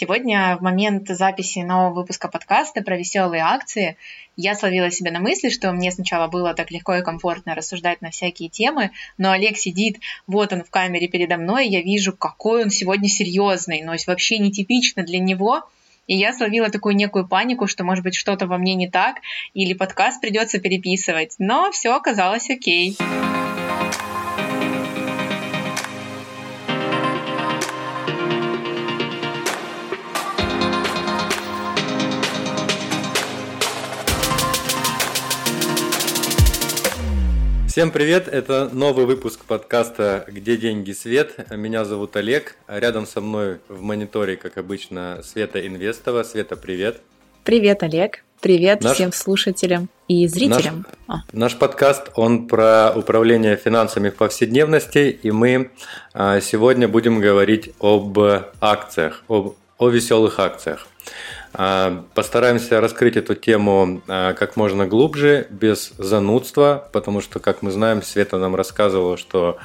Сегодня, в момент записи нового выпуска подкаста про веселые акции, я словила себя на мысли, что мне сначала было так легко и комфортно рассуждать на всякие темы, но Олег сидит, вот он в камере передо мной, я вижу, какой он сегодня серьезный, но вообще нетипично для него. И я словила такую некую панику, что, может быть, что-то во мне не так, или подкаст придется переписывать. Но все оказалось окей. Всем привет! Это новый выпуск подкаста «Где деньги, Свет?». Меня зовут Олег. Рядом со мной в мониторе, как обычно, Света Инвестова. Света, привет! Привет, Олег! Привет наш, всем слушателям и зрителям. Наш, а. наш подкаст, он про управление финансами в повседневности, и мы а, сегодня будем говорить об акциях, об, о веселых акциях. А, постараемся раскрыть эту тему а, как можно глубже, без занудства, потому что, как мы знаем, Света нам рассказывала, что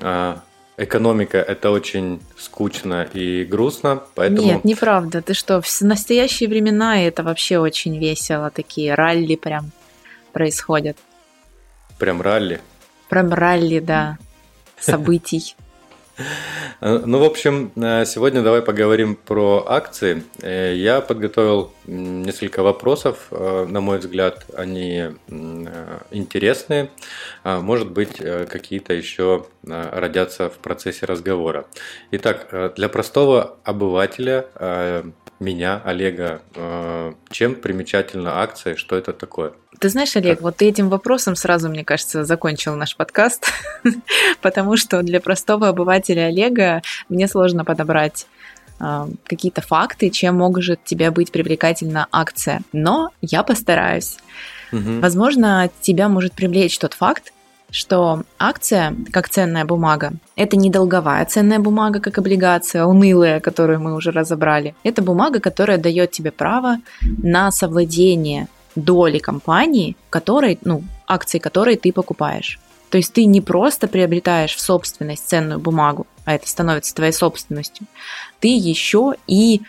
а, экономика это очень скучно и грустно, поэтому... Нет, неправда. Ты что, в настоящие времена это вообще очень весело, такие ралли прям происходят. Прям ралли? Прям ралли, да, событий. Э, ну, в общем, э, сегодня давай поговорим про акции. Э, я подготовил несколько вопросов. На мой взгляд, они интересные. А, может быть, какие-то еще родятся в процессе разговора. Итак, для простого обывателя, меня, Олега, чем примечательна акция, что это такое? Ты знаешь, Олег, вот ты этим вопросом сразу, мне кажется, закончил наш подкаст, потому что для простого обывателя Олега мне сложно подобрать э, какие-то факты, чем может тебе быть привлекательна акция. Но я постараюсь. Угу. Возможно, тебя может привлечь тот факт, что акция, как ценная бумага, это не долговая ценная бумага, как облигация, унылая, которую мы уже разобрали. Это бумага, которая дает тебе право на совладение доли компании, которой, ну, акции которой ты покупаешь. То есть ты не просто приобретаешь в собственность ценную бумагу, а это становится твоей собственностью, ты еще и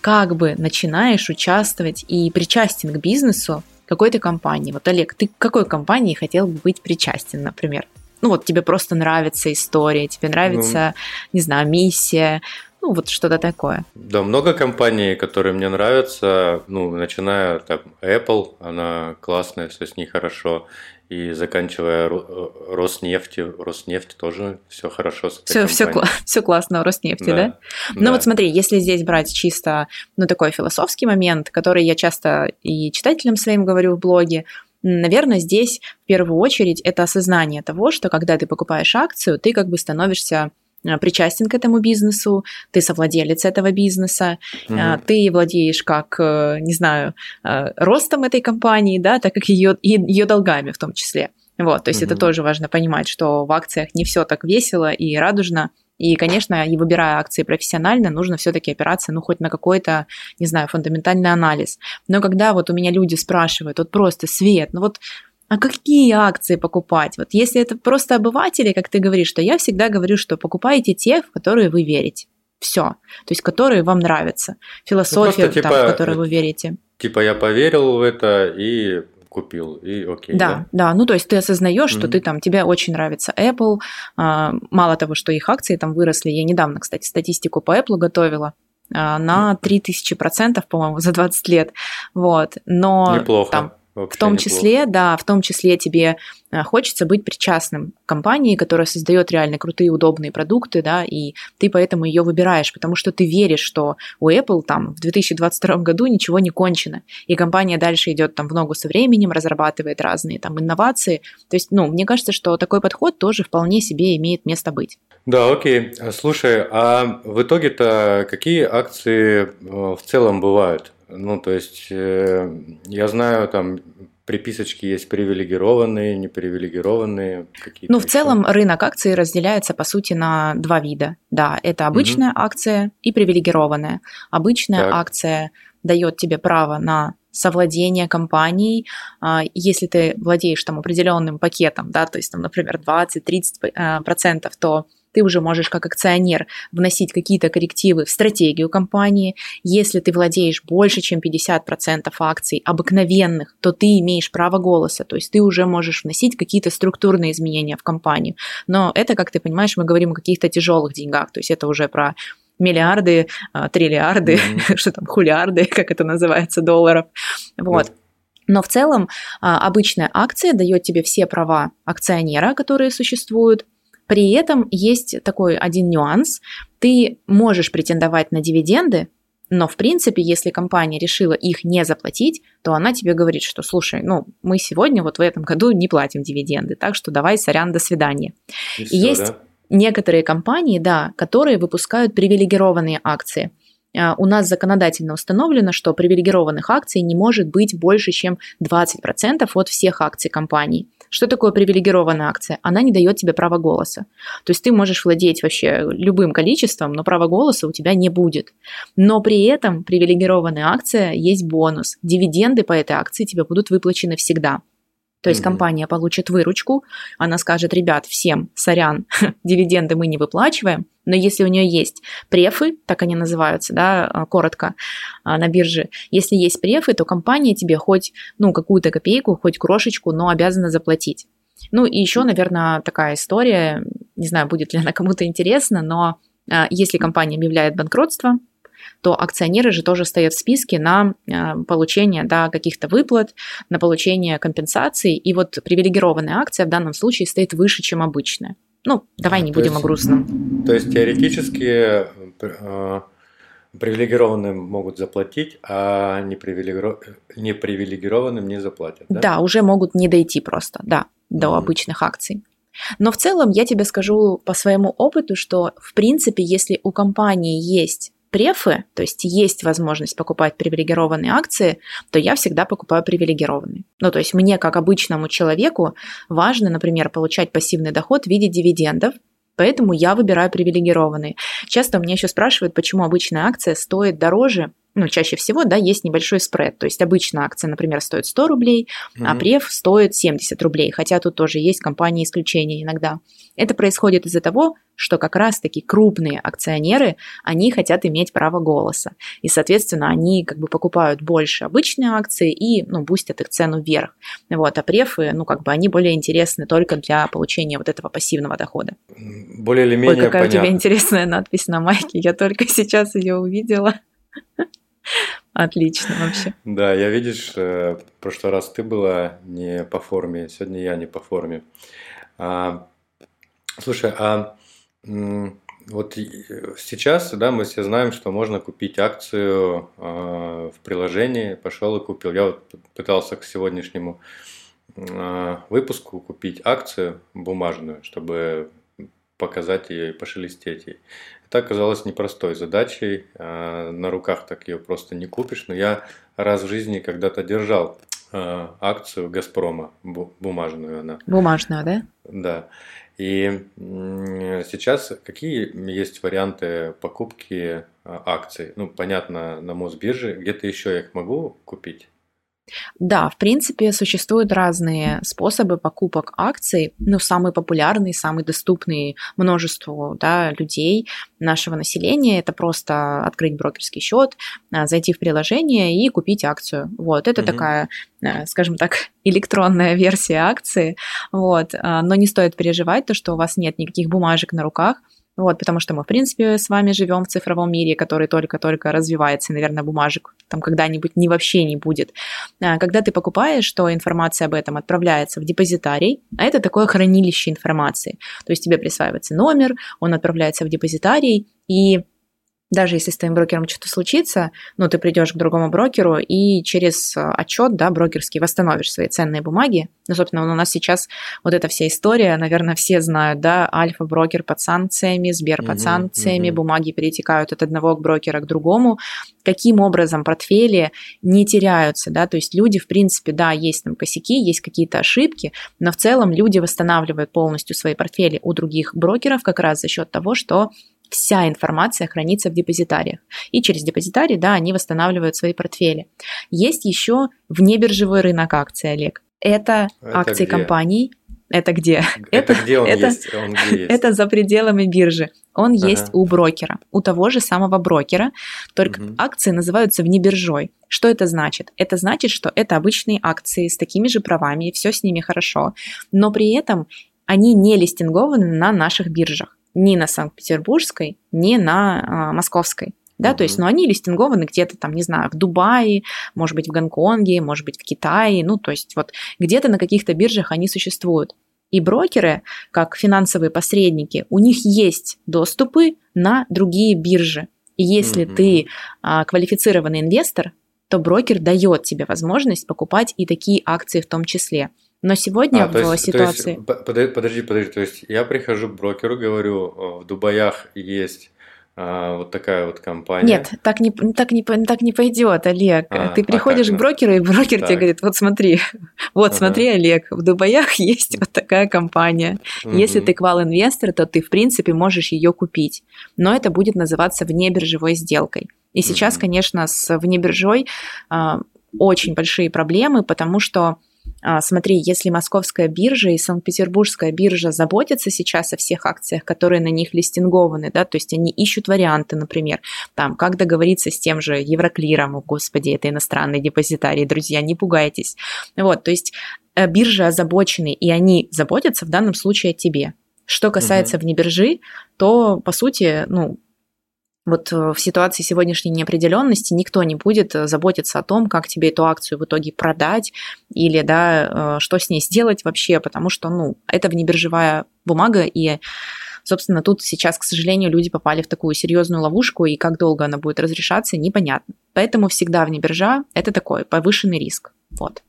как бы начинаешь участвовать и причастен к бизнесу какой-то компании. Вот, Олег, ты к какой компании хотел бы быть причастен, например? Ну вот тебе просто нравится история, тебе нравится, ну, не знаю, миссия, ну, вот что-то такое. Да, много компаний, которые мне нравятся, ну, начиная там Apple, она классная, все с ней хорошо, и заканчивая э, Роснефтью, Роснефть тоже все хорошо с все, все, все классно Роснефти, да? да? Ну да. вот смотри, если здесь брать чисто, ну, такой философский момент, который я часто и читателям своим говорю в блоге, Наверное, здесь в первую очередь это осознание того, что когда ты покупаешь акцию, ты как бы становишься причастен к этому бизнесу, ты совладелец этого бизнеса, угу. ты владеешь как, э, не знаю, ростом этой компании, да, так как ее, ее долгами в том числе. Вот, то есть угу. это тоже важно понимать, что в акциях не все так весело и радужно. И, конечно, и выбирая акции профессионально, нужно все-таки опираться, ну, хоть на какой-то, не знаю, фундаментальный анализ. Но когда вот у меня люди спрашивают, вот просто Свет, ну вот а какие акции покупать? Вот если это просто обыватели, как ты говоришь, то я всегда говорю, что покупайте те, в которые вы верите. Все. То есть, которые вам нравятся. Философия, ну, типа, там, в которой вы верите. Типа я поверил в это и купил, и окей. Да, да, да. ну то есть ты осознаешь, mm-hmm. что ты там, тебе очень нравится Apple, а, мало того, что их акции там выросли, я недавно, кстати, статистику по Apple готовила, а, на 3000%, по-моему, за 20 лет, вот, но Неплохо. там в том числе, да, в том числе тебе э, хочется быть причастным к компании, которая создает реально крутые, удобные продукты, да, и ты поэтому ее выбираешь, потому что ты веришь, что у Apple там в 2022 году ничего не кончено, и компания дальше идет там в ногу со временем, разрабатывает разные там инновации. То есть, ну, мне кажется, что такой подход тоже вполне себе имеет место быть. Да, окей. Слушай, а в итоге-то какие акции э, в целом бывают? Ну, то есть, э, я знаю, там приписочки есть привилегированные, непривилегированные. Какие-то ну, в еще. целом рынок акций разделяется, по сути, на два вида. Да, это обычная угу. акция и привилегированная. Обычная так. акция дает тебе право на совладение компанией, а, если ты владеешь там определенным пакетом, да, то есть там, например, 20-30%, э, то ты уже можешь как акционер вносить какие-то коррективы в стратегию компании. Если ты владеешь больше, чем 50% акций обыкновенных, то ты имеешь право голоса, то есть ты уже можешь вносить какие-то структурные изменения в компанию. Но это, как ты понимаешь, мы говорим о каких-то тяжелых деньгах, то есть это уже про миллиарды, а, триллиарды, mm-hmm. что там, хулиарды, как это называется, долларов. Вот. Yeah. Но в целом а, обычная акция дает тебе все права акционера, которые существуют. При этом есть такой один нюанс. Ты можешь претендовать на дивиденды, но, в принципе, если компания решила их не заплатить, то она тебе говорит, что, слушай, ну, мы сегодня вот в этом году не платим дивиденды, так что давай, сорян, до свидания. И, И все, есть да? некоторые компании, да, которые выпускают привилегированные акции. А, у нас законодательно установлено, что привилегированных акций не может быть больше, чем 20% от всех акций компании. Что такое привилегированная акция? Она не дает тебе права голоса. То есть ты можешь владеть вообще любым количеством, но права голоса у тебя не будет. Но при этом привилегированная акция есть бонус. Дивиденды по этой акции тебе будут выплачены всегда. То есть mm-hmm. компания получит выручку, она скажет, ребят, всем, сорян, дивиденды мы не выплачиваем, но если у нее есть префы, так они называются, да, а, коротко а, на бирже, если есть префы, то компания тебе хоть, ну, какую-то копейку, хоть крошечку, но обязана заплатить. Ну и еще, наверное, такая история, не знаю, будет ли она кому-то интересна, но а, если компания объявляет банкротство, то акционеры же тоже стоят в списке на э, получение да, каких-то выплат, на получение компенсаций. И вот привилегированная акция в данном случае стоит выше, чем обычная. Ну, давай не будем есть, о грустном. То есть теоретически э, привилегированным могут заплатить, а непривилегированным не заплатят. Да? да, уже могут не дойти просто, да, до mm обычных акций. Но в целом я тебе скажу по своему опыту, что в принципе, если у компании есть префы, то есть есть возможность покупать привилегированные акции, то я всегда покупаю привилегированные. Ну, то есть мне, как обычному человеку, важно, например, получать пассивный доход в виде дивидендов, поэтому я выбираю привилегированные. Часто меня еще спрашивают, почему обычная акция стоит дороже, ну, чаще всего, да, есть небольшой спред. То есть обычно акция, например, стоит 100 рублей, mm-hmm. а преф стоит 70 рублей, хотя тут тоже есть компании исключения иногда. Это происходит из-за того, что как раз-таки крупные акционеры, они хотят иметь право голоса. И, соответственно, они как бы покупают больше обычные акции и, ну, бустят их цену вверх. Вот, а префы, ну, как бы они более интересны только для получения вот этого пассивного дохода. Более или менее Ой, какая понятно. у тебя интересная надпись на майке, я только сейчас ее увидела. Отлично вообще. Да, я видишь, э, в прошлый раз ты была не по форме, сегодня я не по форме. А, слушай, а вот сейчас, да, мы все знаем, что можно купить акцию а, в приложении, пошел и купил. Я вот пытался к сегодняшнему а, выпуску купить акцию бумажную, чтобы показать ее и пошелестеть ей. Это оказалось непростой задачей. А, на руках так ее просто не купишь. Но я раз в жизни когда-то держал а, акцию Газпрома, бумажную она. Бумажную, да? Да. И сейчас какие есть варианты покупки а, акций? Ну, понятно, на Мосбирже. Где-то еще я их могу купить? Да, в принципе, существуют разные способы покупок акций. Ну, самый популярный, самый доступный множеству да, людей нашего населения – это просто открыть брокерский счет, а, зайти в приложение и купить акцию. Вот, это угу. такая, э, скажем так, электронная версия акции. Вот, а, но не стоит переживать то, что у вас нет никаких бумажек на руках – вот, потому что мы, в принципе, с вами живем в цифровом мире, который только-только развивается, и, наверное, бумажек там когда-нибудь не вообще не будет. А, когда ты покупаешь, то информация об этом отправляется в депозитарий, а это такое хранилище информации. То есть тебе присваивается номер, он отправляется в депозитарий, и даже если с твоим брокером что-то случится, ну, ты придешь к другому брокеру и через э, отчет, да, брокерский восстановишь свои ценные бумаги. Ну, собственно, у нас сейчас вот эта вся история, наверное, все знают, да, Альфа-брокер под санкциями, Сбер под санкциями, бумаги перетекают от одного брокера к другому. Каким образом портфели не теряются, да, то есть люди, в принципе, да, есть там косяки, есть какие-то ошибки, но в целом люди восстанавливают полностью свои портфели у других брокеров как раз за счет того, что вся информация хранится в депозитариях. И через депозитарий, да, они восстанавливают свои портфели. Есть еще внебиржевой рынок акций, Олег. Это, Это акции где? компаний, Это где? Это, это где он это, есть? Он где есть? Это за пределами биржи. Он ага. есть у брокера, у того же самого брокера, только угу. акции называются внебиржой. Что это значит? Это значит, что это обычные акции с такими же правами, все с ними хорошо, но при этом они не листингованы на наших биржах, ни на Санкт-Петербургской, ни на а, Московской да, mm-hmm. то есть, ну, они листингованы где-то там, не знаю, в Дубае, может быть, в Гонконге, может быть, в Китае, ну, то есть, вот где-то на каких-то биржах они существуют. И брокеры, как финансовые посредники, у них есть доступы на другие биржи. И если mm-hmm. ты а, квалифицированный инвестор, то брокер дает тебе возможность покупать и такие акции в том числе. Но сегодня а, в есть, ситуации... Есть, подожди, подожди, то есть я прихожу к брокеру, говорю, в Дубаях есть а, вот такая вот компания. Нет, так не, так не, так не пойдет, Олег. А, Ты а приходишь а к брокеру, и брокер так. тебе говорит, вот смотри, вот ага. смотри, Олег, в Дубаях есть вот такая компания. Угу. Если ты квал-инвестор, то ты, в принципе, можешь ее купить. Но это будет называться внебиржевой сделкой. И сейчас, угу. конечно, с внебиржой а, очень большие проблемы, потому что смотри, если московская биржа и Санкт-Петербургская биржа заботятся сейчас о всех акциях, которые на них листингованы, да, то есть они ищут варианты, например, там, как договориться с тем же Евроклиром, о, господи, это иностранный депозитарий, друзья, не пугайтесь. Вот, то есть э, биржи озабочены, и они заботятся в данном случае о тебе. Что касается угу. внебиржи, то, по сути, ну, вот э, в ситуации сегодняшней неопределенности никто не будет э, заботиться о том, как тебе эту акцию в итоге продать или, да, э, что с ней сделать вообще, потому что, ну, это внебиржевая бумага, и Собственно, тут сейчас, к сожалению, люди попали в такую серьезную ловушку, и как долго она будет разрешаться, непонятно. Поэтому всегда внебиржа – это такой повышенный риск. Вот.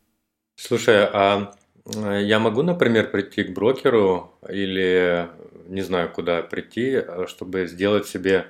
Слушай, а я могу, например, прийти к брокеру или не знаю, куда прийти, чтобы сделать себе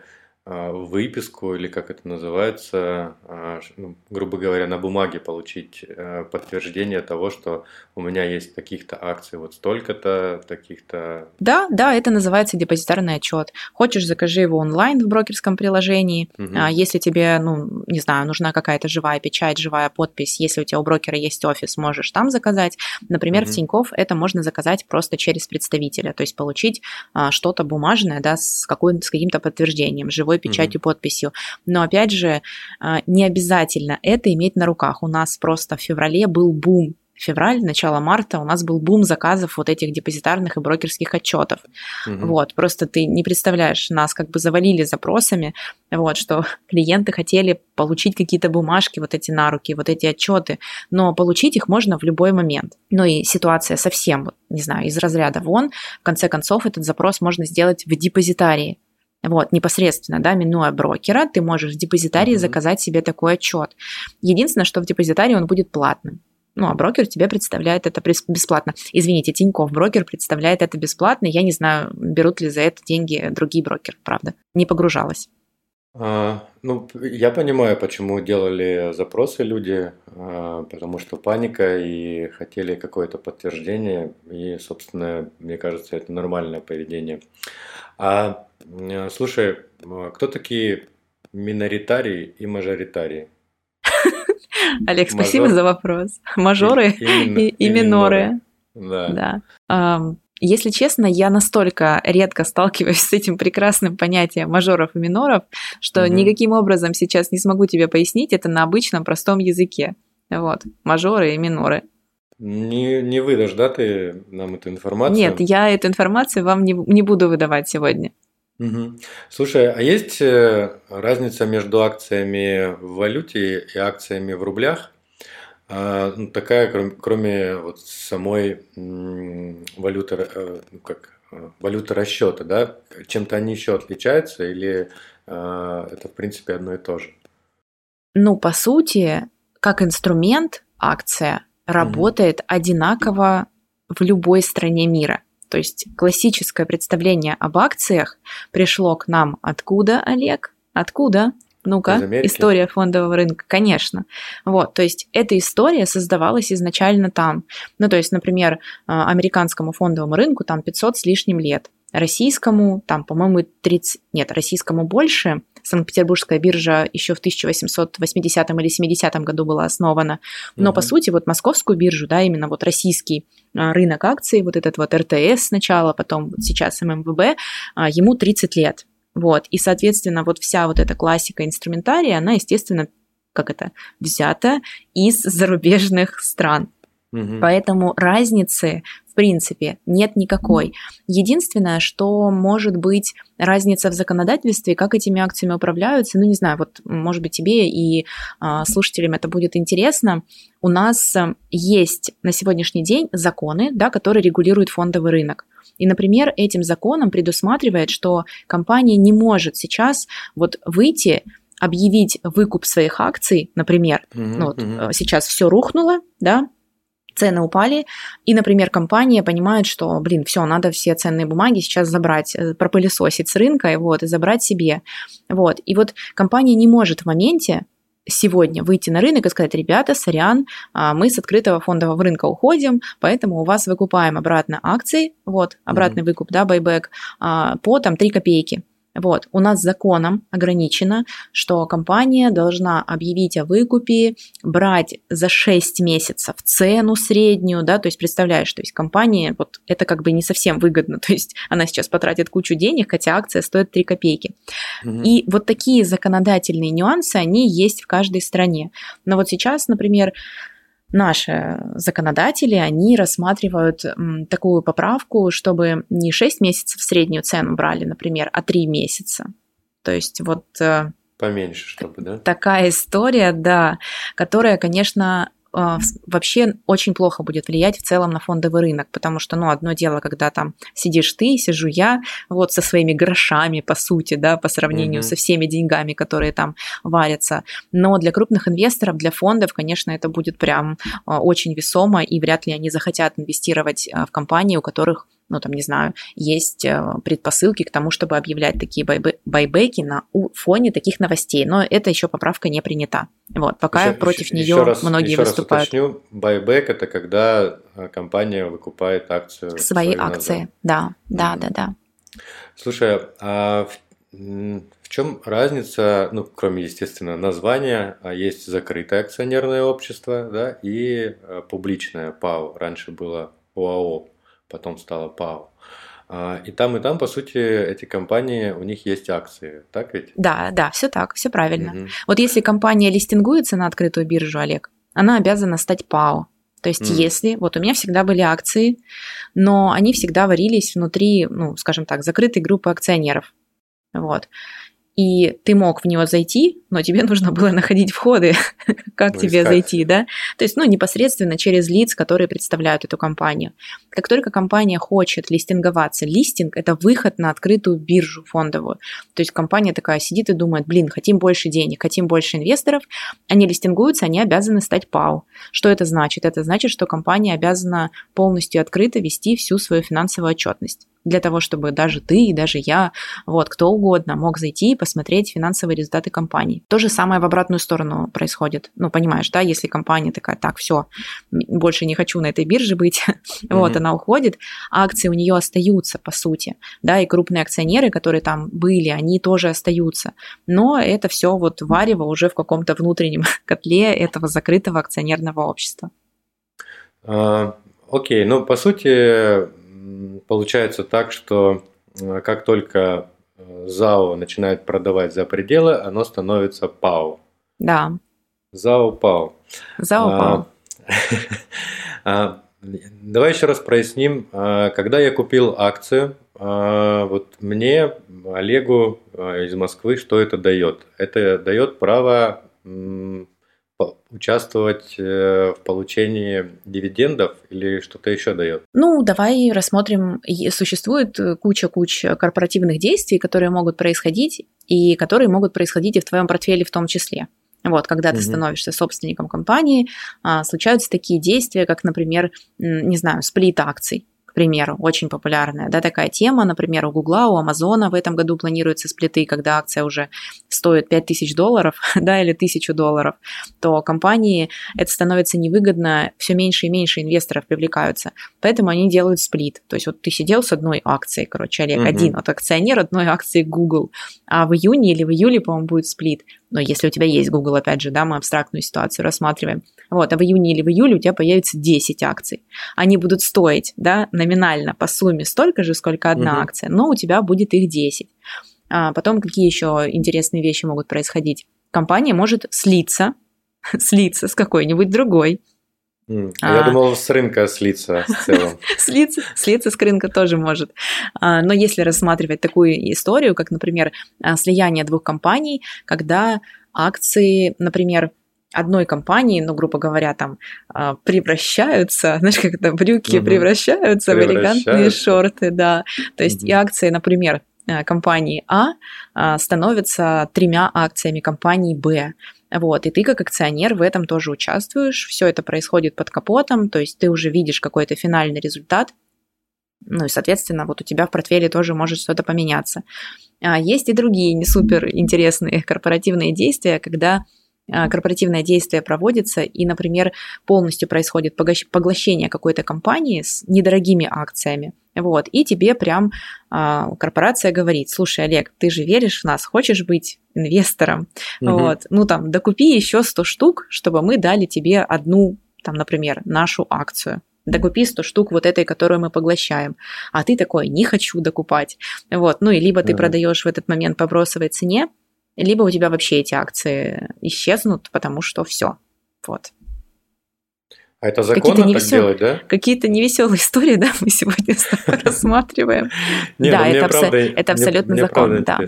выписку или как это называется, а, ну, грубо говоря, на бумаге получить э, подтверждение того, что у меня есть таких-то акций вот столько-то, таких-то... Да, да, это называется депозитарный отчет. Хочешь, закажи его онлайн в брокерском приложении. Угу. Если тебе, ну, не знаю, нужна какая-то живая печать, живая подпись, если у тебя у брокера есть офис, можешь там заказать. Например, угу. в Тинькофф это можно заказать просто через представителя, то есть получить что-то бумажное, да, с, какой, с каким-то подтверждением, живой печатью, mm-hmm. подписью. Но опять же, а, не обязательно это иметь на руках. У нас просто в феврале был бум февраль, начало марта у нас был бум заказов вот этих депозитарных и брокерских отчетов. Угу. Вот, просто ты не представляешь, нас как бы завалили запросами, вот, что клиенты хотели получить какие-то бумажки, вот эти на руки, вот эти отчеты, но получить их можно в любой момент. Ну и ситуация совсем, не знаю, из разряда вон, в конце концов этот запрос можно сделать в депозитарии, вот, непосредственно, да, минуя брокера, ты можешь в депозитарии mm-hmm. заказать себе такой отчет. Единственное, что в депозитарии он будет платным. Ну, а брокер тебе представляет это бесплатно. Извините, Тиньков брокер представляет это бесплатно. Я не знаю, берут ли за это деньги другие брокеры, правда. Не погружалась. А, ну, я понимаю, почему делали запросы люди, а, потому что паника и хотели какое-то подтверждение, и, собственно, мне кажется, это нормальное поведение. А слушай, а кто такие миноритарии и мажоритарии? Олег, спасибо за вопрос. Мажоры и, миноры. Да. Если честно, я настолько редко сталкиваюсь с этим прекрасным понятием мажоров и миноров, что угу. никаким образом сейчас не смогу тебе пояснить это на обычном простом языке. Вот, мажоры и миноры. Не, не выдашь, да, ты нам эту информацию? Нет, я эту информацию вам не, не буду выдавать сегодня. Угу. Слушай, а есть э, разница между акциями в валюте и акциями в рублях? А, ну, такая, кроме, кроме вот самой валюты, э, ну, как э, валюты расчета, да? Чем-то они еще отличаются или это в принципе одно и то же? Ну, по сути, как инструмент акция работает угу. одинаково в любой стране мира. То есть классическое представление об акциях пришло к нам откуда, Олег? Откуда? Ну-ка, история фондового рынка, конечно. Вот, то есть эта история создавалась изначально там. Ну, то есть, например, а, американскому фондовому рынку там 500 с лишним лет, российскому там, по-моему, 30, нет, российскому больше, Санкт-Петербургская биржа еще в 1880 или 70 году была основана. Но, угу. по сути, вот московскую биржу, да, именно вот российский а, рынок акций, вот этот вот РТС сначала, потом вот сейчас ММВБ, а, ему 30 лет. Вот, и, соответственно, вот вся вот эта классика инструментария, она, естественно, как это, взята из зарубежных стран. Угу. Поэтому разницы, в принципе, нет никакой. Единственное, что может быть разница в законодательстве, как этими акциями управляются, ну, не знаю, вот, может быть, тебе и а, слушателям это будет интересно. У нас э, есть на сегодняшний день законы, да, которые регулируют фондовый рынок. И, например, этим законом предусматривает, что компания не может сейчас вот выйти объявить выкуп своих акций, например, mm-hmm. ну, вот, mm-hmm. сейчас все рухнуло, да, цены упали, и, например, компания понимает, что, блин, все, надо все ценные бумаги сейчас забрать, э, пропылесосить с рынка и вот, и забрать себе. Вот. И вот компания не может в моменте сегодня выйти на рынок и сказать, ребята, сорян, а, мы с открытого фондового рынка уходим, поэтому у вас выкупаем обратно акции, вот, обратный mm-hmm. выкуп, да, байбек, по там 3 копейки. Вот, у нас законом ограничено, что компания должна объявить о выкупе, брать за 6 месяцев цену среднюю, да, то есть представляешь, то есть компания, вот это как бы не совсем выгодно, то есть она сейчас потратит кучу денег, хотя акция стоит 3 копейки. Угу. И вот такие законодательные нюансы, они есть в каждой стране. Но вот сейчас, например, наши законодатели, они рассматривают такую поправку, чтобы не 6 месяцев среднюю цену брали, например, а 3 месяца. То есть вот... Э, Поменьше, чтобы, да? Такая история, да, которая, конечно, вообще очень плохо будет влиять в целом на фондовый рынок, потому что, ну, одно дело, когда там сидишь ты, сижу я, вот со своими грошами, по сути, да, по сравнению mm-hmm. со всеми деньгами, которые там варятся, но для крупных инвесторов, для фондов, конечно, это будет прям а, очень весомо, и вряд ли они захотят инвестировать а, в компании, у которых ну, там, не знаю, есть э, предпосылки к тому, чтобы объявлять такие байбеки на фоне таких новостей. Но это еще поправка не принята. Вот, пока еще, против еще, нее еще раз, многие еще выступают. Раз уточню, байбек это когда э, компания выкупает акцию. Свои акции, назад. да, да, mm-hmm. да, да. Слушай, а в, в чем разница, ну, кроме, естественно, названия, а есть закрытое акционерное общество, да, и э, публичное ПАО. Раньше было ОАО потом стала ПАО. А, и там, и там, по сути, эти компании, у них есть акции, так ведь? Да, да, все так, все правильно. Угу. Вот если компания листингуется на открытую биржу, Олег, она обязана стать ПАО. То есть, mm. если вот у меня всегда были акции, но они всегда варились внутри, ну, скажем так, закрытой группы акционеров. Вот и ты мог в нее зайти, но тебе нужно было находить входы, как ну, тебе искать. зайти, да? То есть, ну, непосредственно через лиц, которые представляют эту компанию. Как только компания хочет листинговаться, листинг – это выход на открытую биржу фондовую. То есть компания такая сидит и думает, блин, хотим больше денег, хотим больше инвесторов, они листингуются, они обязаны стать ПАУ. Что это значит? Это значит, что компания обязана полностью открыто вести всю свою финансовую отчетность для того, чтобы даже ты и даже я, вот, кто угодно мог зайти и посмотреть финансовые результаты компании. То же самое в обратную сторону происходит. Ну, понимаешь, да, если компания такая, так, все, больше не хочу на этой бирже быть, mm-hmm. вот, она уходит, акции у нее остаются, по сути, да, и крупные акционеры, которые там были, они тоже остаются. Но это все вот варево уже в каком-то внутреннем котле этого закрытого акционерного общества. А, окей, ну, по сути, получается так, что э, как только э, ЗАО начинает продавать за пределы, оно становится ПАО. Да. ЗАО ПАО. ЗАО а, ПАО. А, давай еще раз проясним. А, когда я купил акцию, вот мне, Олегу из Москвы, что это дает? Это дает право участвовать э, в получении дивидендов или что-то еще дает? Ну, давай рассмотрим. Существует куча-куча корпоративных действий, которые могут происходить, и которые могут происходить и в твоем портфеле в том числе. Вот, когда ты становишься собственником компании, а, случаются такие действия, как, например, не знаю, сплит акций к примеру, очень популярная, да, такая тема, например, у Гугла, у Амазона в этом году планируются сплиты, когда акция уже стоит 5000 долларов, да, или 1000 долларов, то компании это становится невыгодно, все меньше и меньше инвесторов привлекаются, поэтому они делают сплит, то есть вот ты сидел с одной акцией, короче, Олег, угу. один вот акционер одной акции Google, а в июне или в июле, по-моему, будет сплит, но если у тебя есть Google, опять же, да, мы абстрактную ситуацию рассматриваем, вот, а в июне или в июле у тебя появится 10 акций, они будут стоить, да, номинально по сумме столько же, сколько одна угу. акция, но у тебя будет их 10. А потом какие еще интересные вещи могут происходить? Компания может слиться, слиться с какой-нибудь другой. Mm. А, Я думал, с рынка слиться в целом. слиться, слиться с рынка тоже может. А, но если рассматривать такую историю, как, например, а, слияние двух компаний, когда акции, например, одной компании, ну, грубо говоря, там а, превращаются, знаешь, как это брюки угу. превращаются, превращаются в элегантные шорты, да. То есть угу. и акции, например, компании а становятся тремя акциями компании Б. Вот, и ты как акционер в этом тоже участвуешь, все это происходит под капотом, то есть ты уже видишь какой-то финальный результат, ну и, соответственно, вот у тебя в портфеле тоже может что-то поменяться. А есть и другие не супер интересные корпоративные действия, когда корпоративное действие проводится, и, например, полностью происходит поглощение какой-то компании с недорогими акциями, вот, и тебе прям а, корпорация говорит, слушай, Олег, ты же веришь в нас, хочешь быть инвестором, угу. вот, ну там, докупи еще 100 штук, чтобы мы дали тебе одну, там, например, нашу акцию, докупи 100 штук вот этой, которую мы поглощаем. А ты такой, не хочу докупать. Вот, ну и либо ты продаешь в этот момент по бросовой цене, либо у тебя вообще эти акции исчезнут, потому что все. Вот. А это законно так весел... делать, да? Какие-то невеселые истории, да, мы сегодня рассматриваем. Да, это абсолютно законно, да.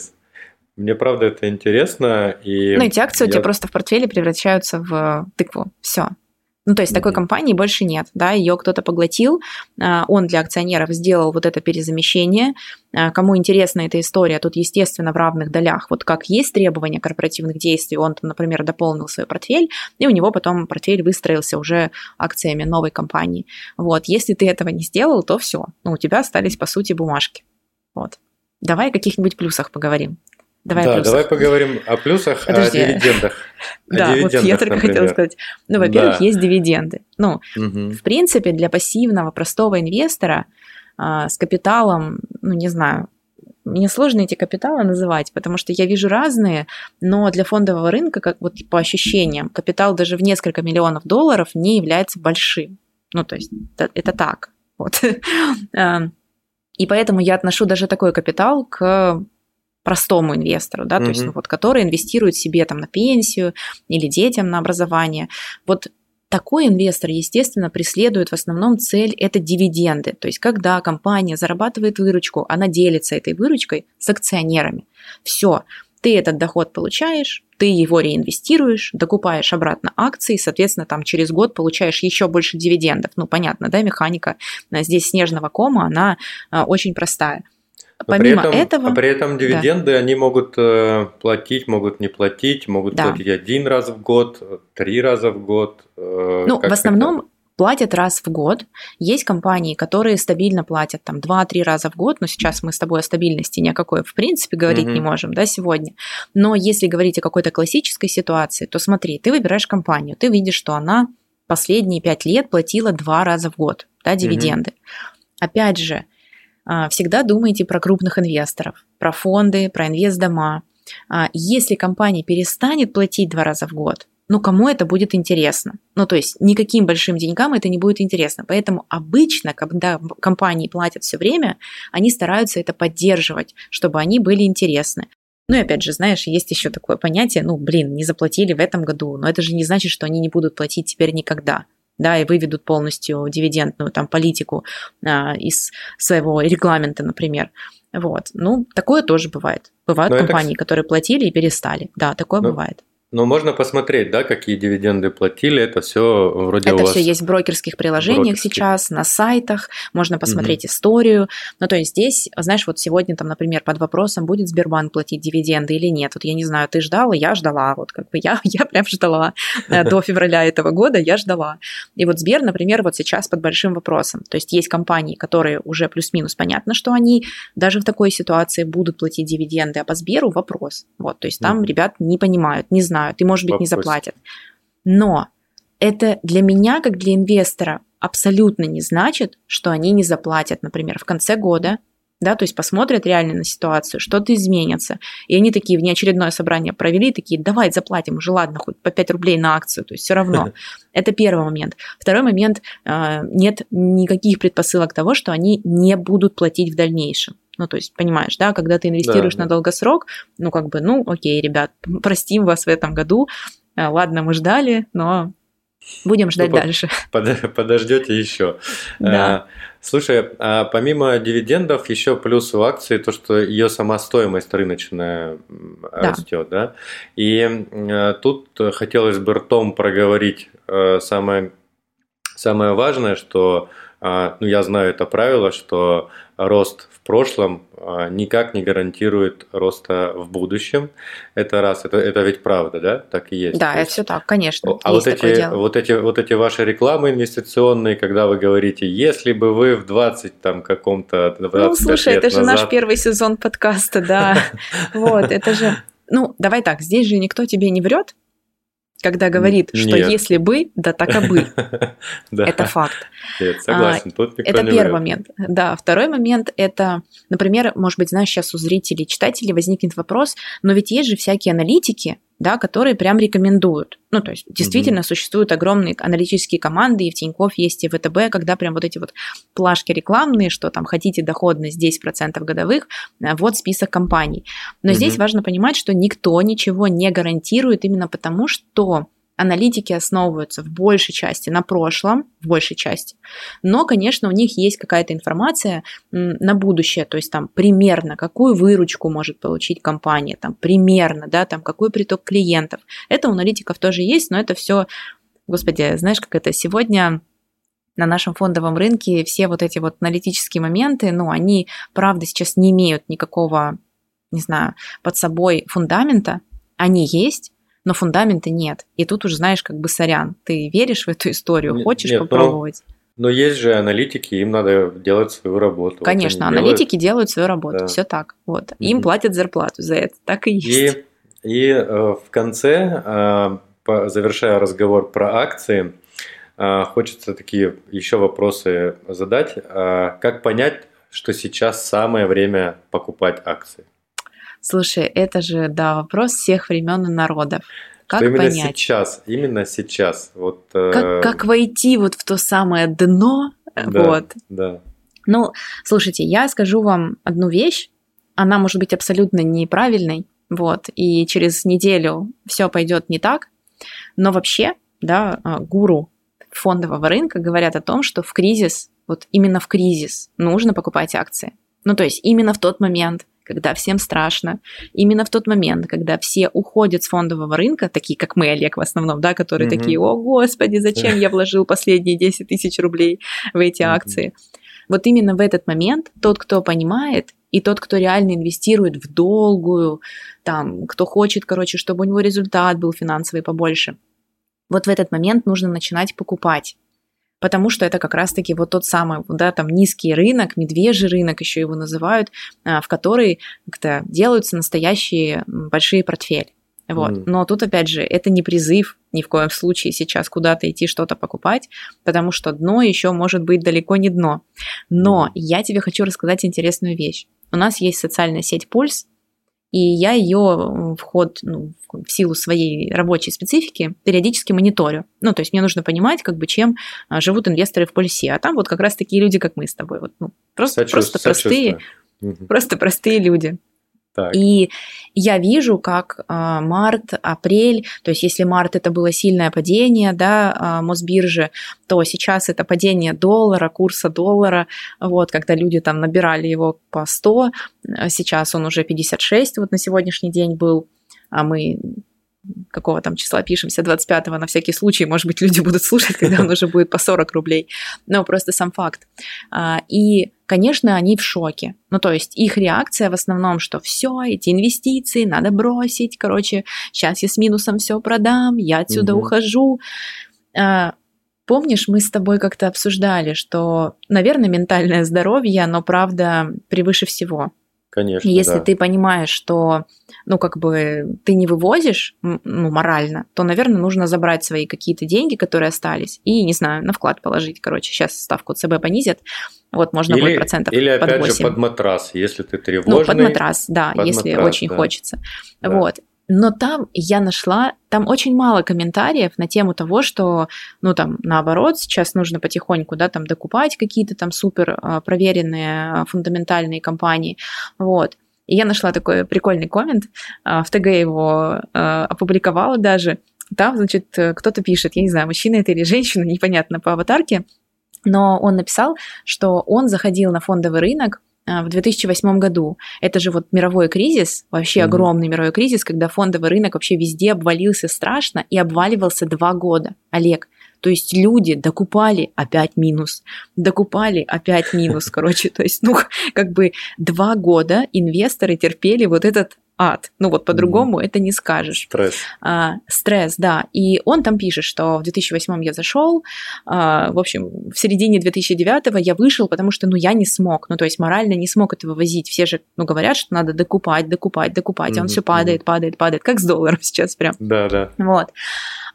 Мне правда это интересно. И ну, эти акции у тебя просто в портфеле превращаются в тыкву. Все. Ну, то есть такой компании больше нет, да, ее кто-то поглотил, а, он для акционеров сделал вот это перезамещение. А, кому интересна эта история, тут, естественно, в равных долях. Вот как есть требования корпоративных действий, он, например, дополнил свой портфель, и у него потом портфель выстроился уже акциями новой компании. Вот, если ты этого не сделал, то все, ну, у тебя остались, по сути, бумажки. Вот. Давай о каких-нибудь плюсах поговорим. Давай да, давай поговорим о плюсах, Подожди. о дивидендах. Да, вот я только хотела сказать. Ну, во-первых, есть дивиденды. Ну, в принципе, для пассивного простого инвестора а, с капиталом, ну, не знаю, мне сложно эти капиталы называть, потому что я вижу разные, но для фондового рынка, как вот по ощущениям, капитал даже в несколько миллионов долларов не является большим. Ну, то есть это, это так. Вот. А, и поэтому я отношу даже такой капитал к простому инвестору, да, mm-hmm. то есть, ну, вот, который инвестирует себе там на пенсию или детям на образование. Вот такой инвестор, естественно, преследует в основном цель – это дивиденды. То есть, когда компания зарабатывает выручку, она делится этой выручкой с акционерами. Все, ты этот доход получаешь, ты его реинвестируешь, докупаешь обратно акции, соответственно, там через год получаешь еще больше дивидендов. Ну, понятно, да, механика здесь снежного кома, она а, очень простая. Но Помимо при этом, этого... А при этом дивиденды да. они могут э, платить, могут не платить, могут да. платить один раз в год, три раза в год. Э, ну, в основном это? платят раз в год. Есть компании, которые стабильно платят там 2-3 раза в год, но сейчас мы с тобой о стабильности никакой в принципе говорить угу. не можем, да, сегодня. Но если говорить о какой-то классической ситуации, то смотри, ты выбираешь компанию, ты видишь, что она последние 5 лет платила 2 раза в год, да, дивиденды. Угу. Опять же, всегда думайте про крупных инвесторов, про фонды, про инвестдома. А, если компания перестанет платить два раза в год, ну кому это будет интересно? Ну то есть никаким большим деньгам это не будет интересно. Поэтому обычно, когда компании платят все время, они стараются это поддерживать, чтобы они были интересны. Ну и опять же, знаешь, есть еще такое понятие, ну блин, не заплатили в этом году, но это же не значит, что они не будут платить теперь никогда да, и выведут полностью дивидендную там политику а, из своего регламента, например. Вот. Ну, такое тоже бывает. Бывают Но компании, это... которые платили и перестали. Да, такое Но... бывает. Но можно посмотреть, да, какие дивиденды платили, это все вроде это у вас... все есть в брокерских приложениях брокерских. сейчас, на сайтах, можно посмотреть историю. Ну, то есть здесь, знаешь, вот сегодня там, например, под вопросом, будет Сбербанк платить дивиденды или нет. Вот я не знаю, ты ждала, я ждала, вот как бы я, я прям ждала. Э, До февраля этого года я ждала. И вот Сбер, например, вот сейчас под большим вопросом. То есть есть компании, которые уже плюс-минус понятно, что они даже в такой ситуации будут платить дивиденды, а по Сберу вопрос. Вот, то есть там ребят не понимают, не знают и, может быть, не Вопросик. заплатят. Но это для меня, как для инвестора, абсолютно не значит, что они не заплатят, например, в конце года, да, то есть посмотрят реально на ситуацию, что-то изменится. И они такие внеочередное собрание провели, такие, давай заплатим уже, ладно, хоть по 5 рублей на акцию, то есть все равно. Это первый момент. Второй момент, э, нет никаких предпосылок того, что они не будут платить в дальнейшем. Ну, то есть, понимаешь, да, когда ты инвестируешь Да, на да. долгосрок, ну, как бы, ну, окей, ребят, простим вас в этом году, Э, ладно, мы ждали, но будем ждать по- дальше. Под- Подождете еще. Да. А, Слушай, а помимо дивидендов, еще плюс у акции то, что ее сама стоимость рыночная Да. растет, да? И э, тут хотелось бы ртом проговорить э, самое, самое важное, что, а, ну, я знаю это правило, что рост в прошлом а, никак не гарантирует роста в будущем. Это раз, это, это ведь правда, да? Так и есть. Да, То это есть- все так, конечно. а есть вот эти, дело. вот, эти, вот эти ваши рекламы инвестиционные, когда вы говорите, если бы вы в 20 там каком-то 25 Ну, слушай, это же назад... наш первый сезон подкаста, да. Вот, это же... Ну, давай так, здесь же никто тебе не врет, когда говорит, что Нет. если бы, да так и бы. Да, Это факт. нет, согласен, тут никто Это не первый врет. момент. Да, второй момент это, например, может быть, знаешь, сейчас у зрителей, читателей возникнет вопрос, но ведь есть же всякие аналитики, да, которые прям рекомендуют. Ну, то есть, действительно, существуют огромные аналитические команды, и в Тинькофф есть и ВТБ, когда прям вот эти вот плашки рекламные, что там хотите доходность 10% годовых, а, вот список компаний. Но Мгм. здесь важно понимать, что никто ничего не гарантирует именно потому, что аналитики основываются в большей части на прошлом, в большей части, но, конечно, у них есть какая-то информация на будущее, то есть там примерно какую выручку может получить компания, там примерно, да, там какой приток клиентов. Это у аналитиков тоже есть, но это все, господи, знаешь, как это сегодня на нашем фондовом рынке все вот эти вот аналитические моменты, ну, они, правда, сейчас не имеют никакого, не знаю, под собой фундамента. Они есть, но фундамента нет. И тут уже знаешь, как бы сорян, ты веришь в эту историю, Нет, хочешь нет, ну, попробовать. Но есть же аналитики, им надо делать свою работу. Вот Конечно, делают. аналитики делают свою работу, Да. все так. Вот. Им Мгм. платят зарплату за это, так и есть. И, и э, в конце, э, по- завершая разговор про акции, э, хочется такие еще вопросы задать. Э, Как понять, что сейчас самое время покупать акции? Слушай, это же, да, вопрос всех времен и народов. Как что именно понять? сейчас, именно сейчас. Вот, э, Как, как войти вот в то самое дно? Да. Вот. Да. Ну, слушайте, я скажу вам одну вещь. Она может быть абсолютно неправильной, вот, и через неделю все пойдет не так. Но вообще, да, а, гуру фондового рынка говорят о том, что в кризис, вот именно в кризис нужно покупать акции. Ну, то есть именно в тот момент, когда всем страшно, именно в тот момент, когда все уходят с фондового рынка, такие как мы, Олег, в основном, да, которые Мгм. такие, о, господи, зачем я вложил последние 10 тысяч рублей в эти Мгм. акции? Вот именно в этот момент тот, кто понимает, и тот, кто реально инвестирует в долгую, там, кто хочет, короче, чтобы у него результат был финансовый побольше, вот в этот момент нужно начинать покупать. Потому что это как раз-таки вот тот самый, да, там низкий рынок, медвежий рынок еще его называют, а, в который как-то делаются настоящие большие портфели. Вот. Мгм. Но тут, опять же, это не призыв ни в коем случае сейчас куда-то идти что-то покупать, потому что дно еще может быть далеко не дно. Но Мгм. я тебе хочу рассказать интересную вещь. У нас есть социальная сеть Пульс, и я ее вход ну, в силу своей рабочей специфики периодически мониторю. Ну, то есть мне нужно понимать, как бы чем а, живут инвесторы в Пульсе. А там вот как раз такие люди, как мы с тобой. Вот, ну, просто, Сочувств- просто простые. Мгм. просто простые люди. Так. И я вижу, как а, март, апрель, то есть если март это было сильное падение, да, а, Мосбиржи, то сейчас это падение доллара, курса доллара, вот, когда люди там набирали его по 100, а сейчас он уже 56, вот на сегодняшний день был, а мы какого там числа пишемся, 25-го на всякий случай, может быть, люди будут слушать, когда он уже будет по 40 рублей, но просто сам факт. А, и, конечно, они в шоке. Ну, то есть их реакция в основном, что все, эти инвестиции надо бросить, короче, сейчас я с минусом все продам, я отсюда угу. ухожу. А, помнишь, мы с тобой как-то обсуждали, что, наверное, ментальное здоровье, оно, правда, превыше всего. Конечно. Если да. ты понимаешь, что, ну, как бы ты не вывозишь, ну, морально, то, наверное, нужно забрать свои какие-то деньги, которые остались, и, не знаю, на вклад положить. Короче, сейчас ставку ЦБ понизят, вот можно или, будет процентов Или, под опять 8. же, под матрас, если ты тревожный. Ну, под матрас, да, под если матрас, очень да. хочется. Да. Вот. Но там я нашла, там очень мало комментариев на тему того, что, ну там, наоборот, сейчас нужно потихоньку, да, там докупать какие-то там супер а, проверенные а, фундаментальные компании, вот. И я нашла такой прикольный коммент, а, в ТГ его опубликовала даже, там, значит, кто-то пишет, я не знаю, мужчина это или женщина, непонятно по аватарке, но он написал, что он заходил на фондовый рынок, в 2008 году. Это же вот мировой кризис, вообще mm-hmm. огромный мировой кризис, когда фондовый рынок вообще везде обвалился страшно и обваливался два года. Олег, то есть люди докупали опять минус, докупали опять минус, короче, то есть, ну, как бы два года инвесторы терпели вот этот ад. Ну вот по-другому mm-hmm. это не скажешь. Стресс. А, стресс, да. И он там пишет, что в 2008 я зашел, а, в общем, в середине 2009 я вышел, потому что, ну, я не смог, ну, то есть морально не смог это вывозить. Все же, ну, говорят, что надо докупать, докупать, докупать, mm-hmm. а он все падает, падает, падает, как с долларом сейчас прям. Да, да. Вот.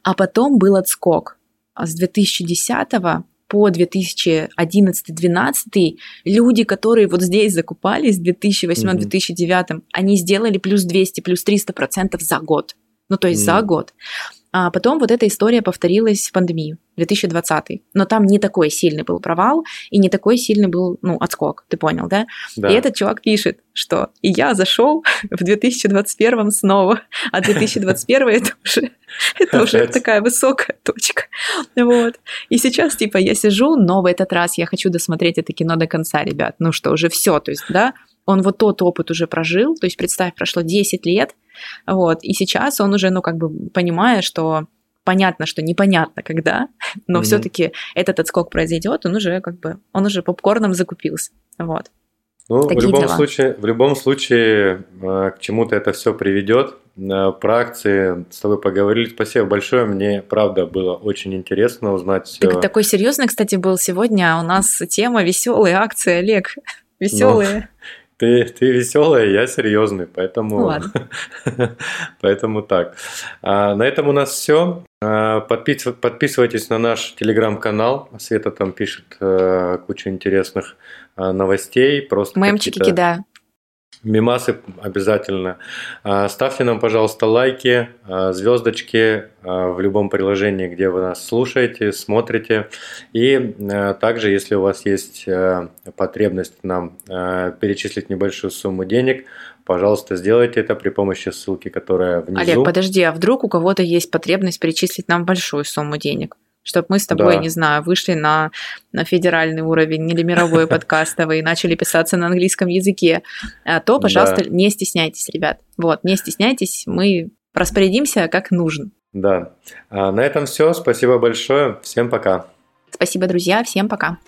А потом был отскок. А с 2010 по 2011-2012 люди, которые вот здесь закупались в 2008-2009, они сделали плюс 200, плюс 300 процентов за год. Ну, то есть mm. за год. А потом вот эта история повторилась в пандемию, 2020. Но там не такой сильный был провал и не такой сильный был, ну, отскок, ты понял, да? да. И этот чувак пишет, что и я зашел в 2021 снова, а 2021 это уже, это уже такая высокая точка. Вот. И сейчас, типа, я сижу, но в этот раз я хочу досмотреть это кино до конца, ребят. Ну что, уже все, то есть, да, он вот тот опыт уже прожил, то есть, представь, прошло 10 лет, вот, и сейчас он уже, ну, как бы понимая, что понятно, что непонятно когда, но mm-hmm. все-таки этот отскок произойдет, он уже как бы, он уже попкорном закупился, вот. Ну, Такие в любом дела. случае, в любом случае, э, к чему-то это все приведет. Э, про акции с тобой поговорили. Спасибо большое. Мне, правда, было очень интересно узнать. Ты такой серьезный, кстати, был сегодня. А у нас тема веселые акции, Олег. Веселые. Ну, ты, ты веселая, я серьезный, поэтому, ну, ладно. поэтому так. А, на этом у нас все. А, подпис, подписывайтесь на наш телеграм-канал. Света там пишет а, кучу интересных а, новостей. Просто Мемчики, да. Мимасы обязательно. А, ставьте нам, пожалуйста, лайки, а, звездочки а, в любом приложении, где вы нас слушаете, смотрите. И также, если у вас есть потребность нам перечислить небольшую сумму денег, пожалуйста, сделайте это при помощи ссылки, которая внизу. Олег, подожди, а вдруг у кого-то есть потребность перечислить нам большую сумму денег? Чтобы мы с тобой, да. не знаю, вышли на, на федеральный уровень или мировой подкастовый и начали писаться на английском языке, а то, пожалуйста, да. не стесняйтесь, ребят. Вот, не стесняйтесь, мы распорядимся как нужно. Да. А на этом все. Спасибо большое. Всем пока. Спасибо, друзья. Всем пока.